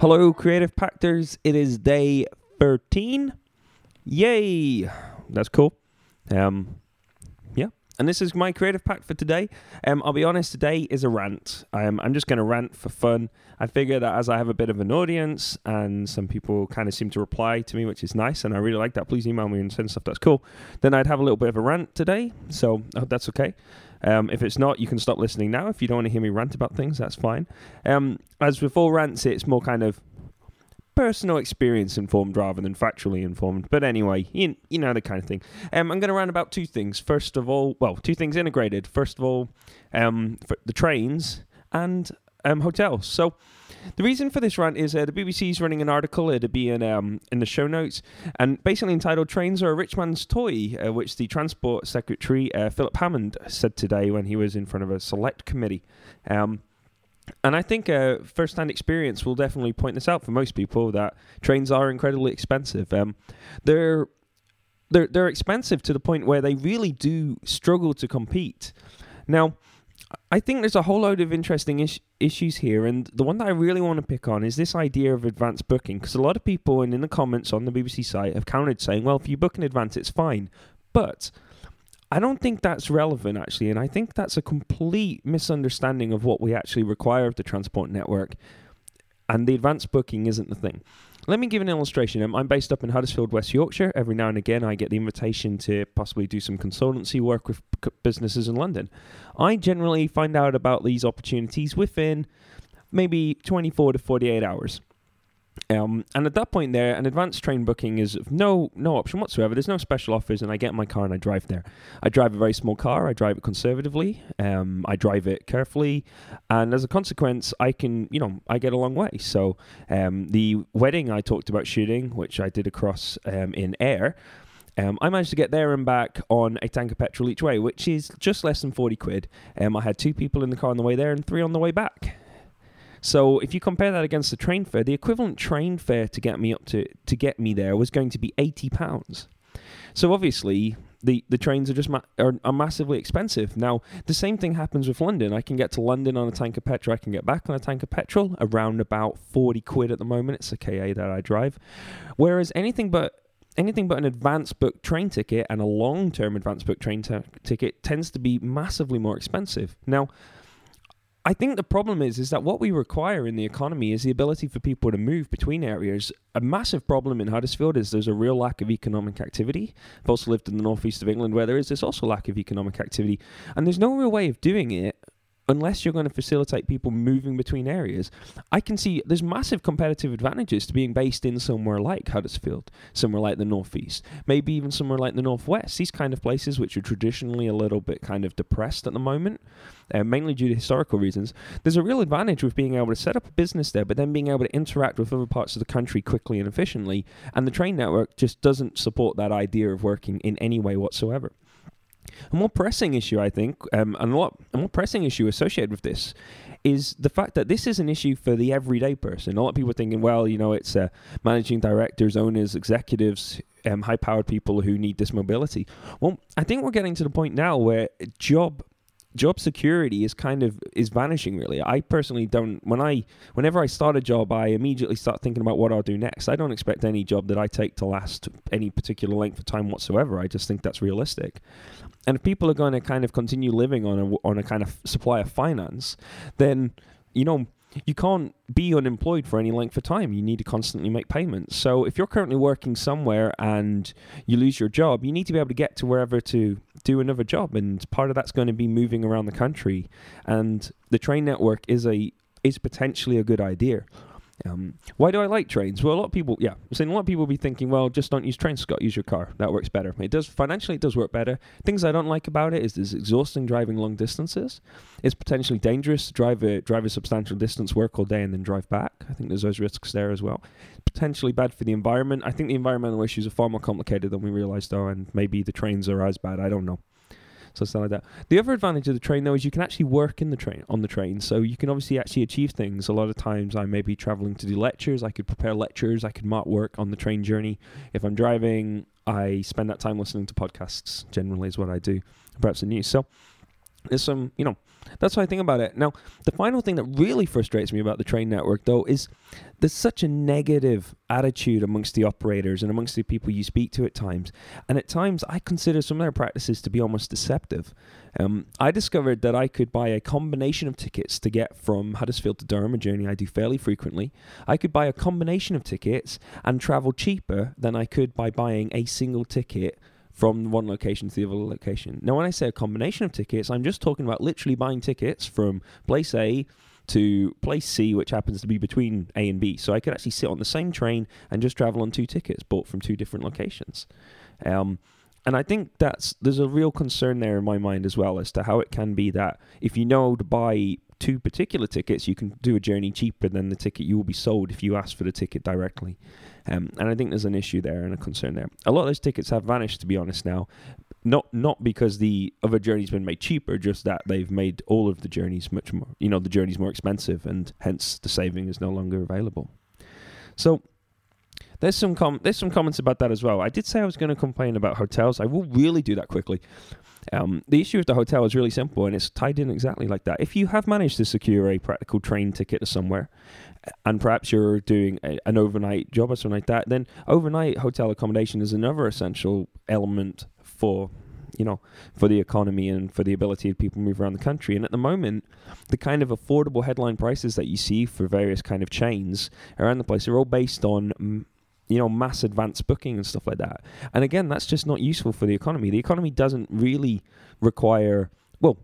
Hello, Creative Pactors. It is day 13. Yay! That's cool. Um, yeah. And this is my creative pact for today. Um, I'll be honest, today is a rant. Um, I'm just going to rant for fun. I figure that as I have a bit of an audience and some people kind of seem to reply to me, which is nice, and I really like that. Please email me and send stuff. That's cool. Then I'd have a little bit of a rant today. So I hope that's okay. Um, if it's not, you can stop listening now. If you don't want to hear me rant about things, that's fine. Um, as with all rants, it's more kind of personal experience informed rather than factually informed. But anyway, you, you know the kind of thing. Um, I'm going to rant about two things. First of all, well, two things integrated. First of all, um, the trains and um, hotels. So the reason for this rant is uh, the BBC is running an article. It'll be in um, in the show notes, and basically entitled "Trains Are a Rich Man's Toy," uh, which the Transport Secretary uh, Philip Hammond said today when he was in front of a select committee. Um, and I think uh, first-hand experience will definitely point this out for most people that trains are incredibly expensive. Um, they're they're they're expensive to the point where they really do struggle to compete. Now, I think there's a whole load of interesting is- issues here, and the one that I really want to pick on is this idea of advanced booking. Because a lot of people, and in the comments on the BBC site, have countered saying, "Well, if you book in advance, it's fine," but I don't think that's relevant actually, and I think that's a complete misunderstanding of what we actually require of the transport network. And the advanced booking isn't the thing. Let me give an illustration. Um, I'm based up in Huddersfield, West Yorkshire. Every now and again, I get the invitation to possibly do some consultancy work with businesses in London. I generally find out about these opportunities within maybe 24 to 48 hours. Um, and at that point there, an advanced train booking is no no option whatsoever. There's no special offers, and I get in my car and I drive there. I drive a very small car. I drive it conservatively. Um, I drive it carefully, and as a consequence, I can you know I get a long way. So um, the wedding I talked about shooting, which I did across um, in air. Um, I managed to get there and back on a tank of petrol each way, which is just less than 40 quid. Um, I had two people in the car on the way there and three on the way back. So if you compare that against the train fare, the equivalent train fare to get me up to to get me there was going to be eighty pounds. So obviously the, the trains are just ma- are, are, massively expensive. Now the same thing happens with London. I can get to London on a tank of petrol. I can get back on a tank of petrol around about forty quid at the moment. It's a KA that I drive. Whereas anything but anything but an advance book train ticket and a long term advance book train t- ticket tends to be massively more expensive. Now I think the problem is is that what we require in the economy is the ability for people to move between areas. A massive problem in Huddersfield is there's a real lack of economic activity. I've also lived in the northeast of England where there is this also lack of economic activity, and there's no real way of doing it unless you're going to facilitate people moving between areas, I can see there's massive competitive advantages to being based in somewhere like Huddersfield, somewhere like the Northeast, maybe even somewhere like the Northwest. These kind of places, which are traditionally a little bit kind of depressed at the moment, uh, mainly due to historical reasons. There's a real advantage with being able to set up a business there, but then being able to interact with other parts of the country quickly and efficiently. And the train network just doesn't support that idea of working in any way whatsoever. A more pressing issue, I think, um, and a, lot, a more pressing issue associated with this is the fact that this is an issue for the everyday person. A lot of people are thinking, well, you know, it's uh, managing directors, owners, executives, um, high powered people who need this mobility. Well, I think we're getting to the point now where job job security is kind of is vanishing really. I personally don't when i whenever i start a job i immediately start thinking about what i'll do next. I don't expect any job that i take to last any particular length of time whatsoever. I just think that's realistic. And if people are going to kind of continue living on a on a kind of supply of finance then you know you can't be unemployed for any length of time. You need to constantly make payments. So if you're currently working somewhere and you lose your job, you need to be able to get to wherever to do another job. And part of that's going to be moving around the country. And the train network is a is potentially a good idea. Um, why do I like trains? Well, a lot of people, yeah, I'm saying a lot of people be thinking, well, just don't use trains, Scott. Use your car. That works better. It does financially. It does work better. Things I don't like about it is it's exhausting driving long distances. It's potentially dangerous to drive a drive a substantial distance, work all day, and then drive back. I think there's those risks there as well. Potentially bad for the environment. I think the environmental issues are far more complicated than we realize, though, and maybe the trains are as bad. I don't know. So stuff like that. The other advantage of the train though is you can actually work in the train on the train. So you can obviously actually achieve things. A lot of times I may be traveling to do lectures. I could prepare lectures. I could mark work on the train journey. If I'm driving, I spend that time listening to podcasts. Generally, is what I do. Perhaps the news. So there's some, you know, that's how I think about it. Now, the final thing that really frustrates me about the train network, though, is there's such a negative attitude amongst the operators and amongst the people you speak to at times. And at times, I consider some of their practices to be almost deceptive. Um, I discovered that I could buy a combination of tickets to get from Huddersfield to Durham, a journey I do fairly frequently. I could buy a combination of tickets and travel cheaper than I could by buying a single ticket from one location to the other location. Now, when I say a combination of tickets, I'm just talking about literally buying tickets from place A to place C, which happens to be between A and B. So I could actually sit on the same train and just travel on two tickets bought from two different locations. Um, and I think that's there's a real concern there in my mind as well as to how it can be that if you know to buy two particular tickets, you can do a journey cheaper than the ticket you will be sold if you ask for the ticket directly. Um, and I think there's an issue there and a concern there. A lot of those tickets have vanished, to be honest, now. Not not because the other journey's been made cheaper, just that they've made all of the journeys much more, you know, the journeys more expensive, and hence the saving is no longer available. So there's some com- there's some comments about that as well. I did say I was going to complain about hotels. I will really do that quickly. Um, the issue with the hotel is really simple, and it's tied in exactly like that. If you have managed to secure a practical train ticket to somewhere, and perhaps you're doing a, an overnight job or something like that, then overnight hotel accommodation is another essential element for you know for the economy and for the ability of people to move around the country. And at the moment, the kind of affordable headline prices that you see for various kind of chains around the place are all based on you know, mass advanced booking and stuff like that. And again, that's just not useful for the economy. The economy doesn't really require, well,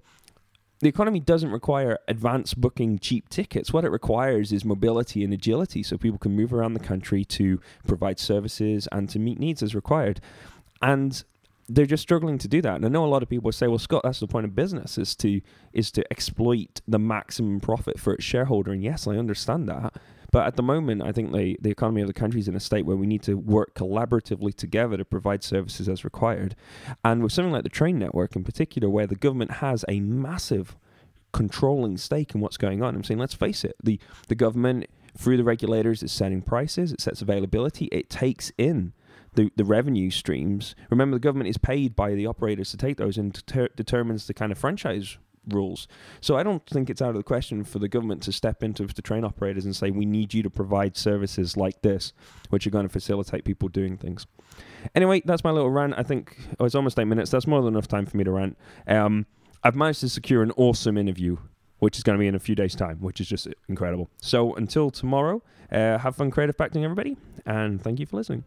the economy doesn't require advanced booking cheap tickets. What it requires is mobility and agility so people can move around the country to provide services and to meet needs as required. And they're just struggling to do that. And I know a lot of people say, well, Scott, that's the point of business is to is to exploit the maximum profit for its shareholder. And yes, I understand that. But at the moment, I think the, the economy of the country is in a state where we need to work collaboratively together to provide services as required. And with something like the train network in particular, where the government has a massive controlling stake in what's going on, I'm saying, let's face it, the, the government, through the regulators, is setting prices, it sets availability, it takes in the, the revenue streams. Remember, the government is paid by the operators to take those and deter- determines the kind of franchise rules. So I don't think it's out of the question for the government to step into the train operators and say, we need you to provide services like this, which are going to facilitate people doing things. Anyway, that's my little rant. I think oh, it's almost eight minutes. That's more than enough time for me to rant. Um, I've managed to secure an awesome interview, which is going to be in a few days' time, which is just incredible. So until tomorrow, uh, have fun creative packing, everybody, and thank you for listening.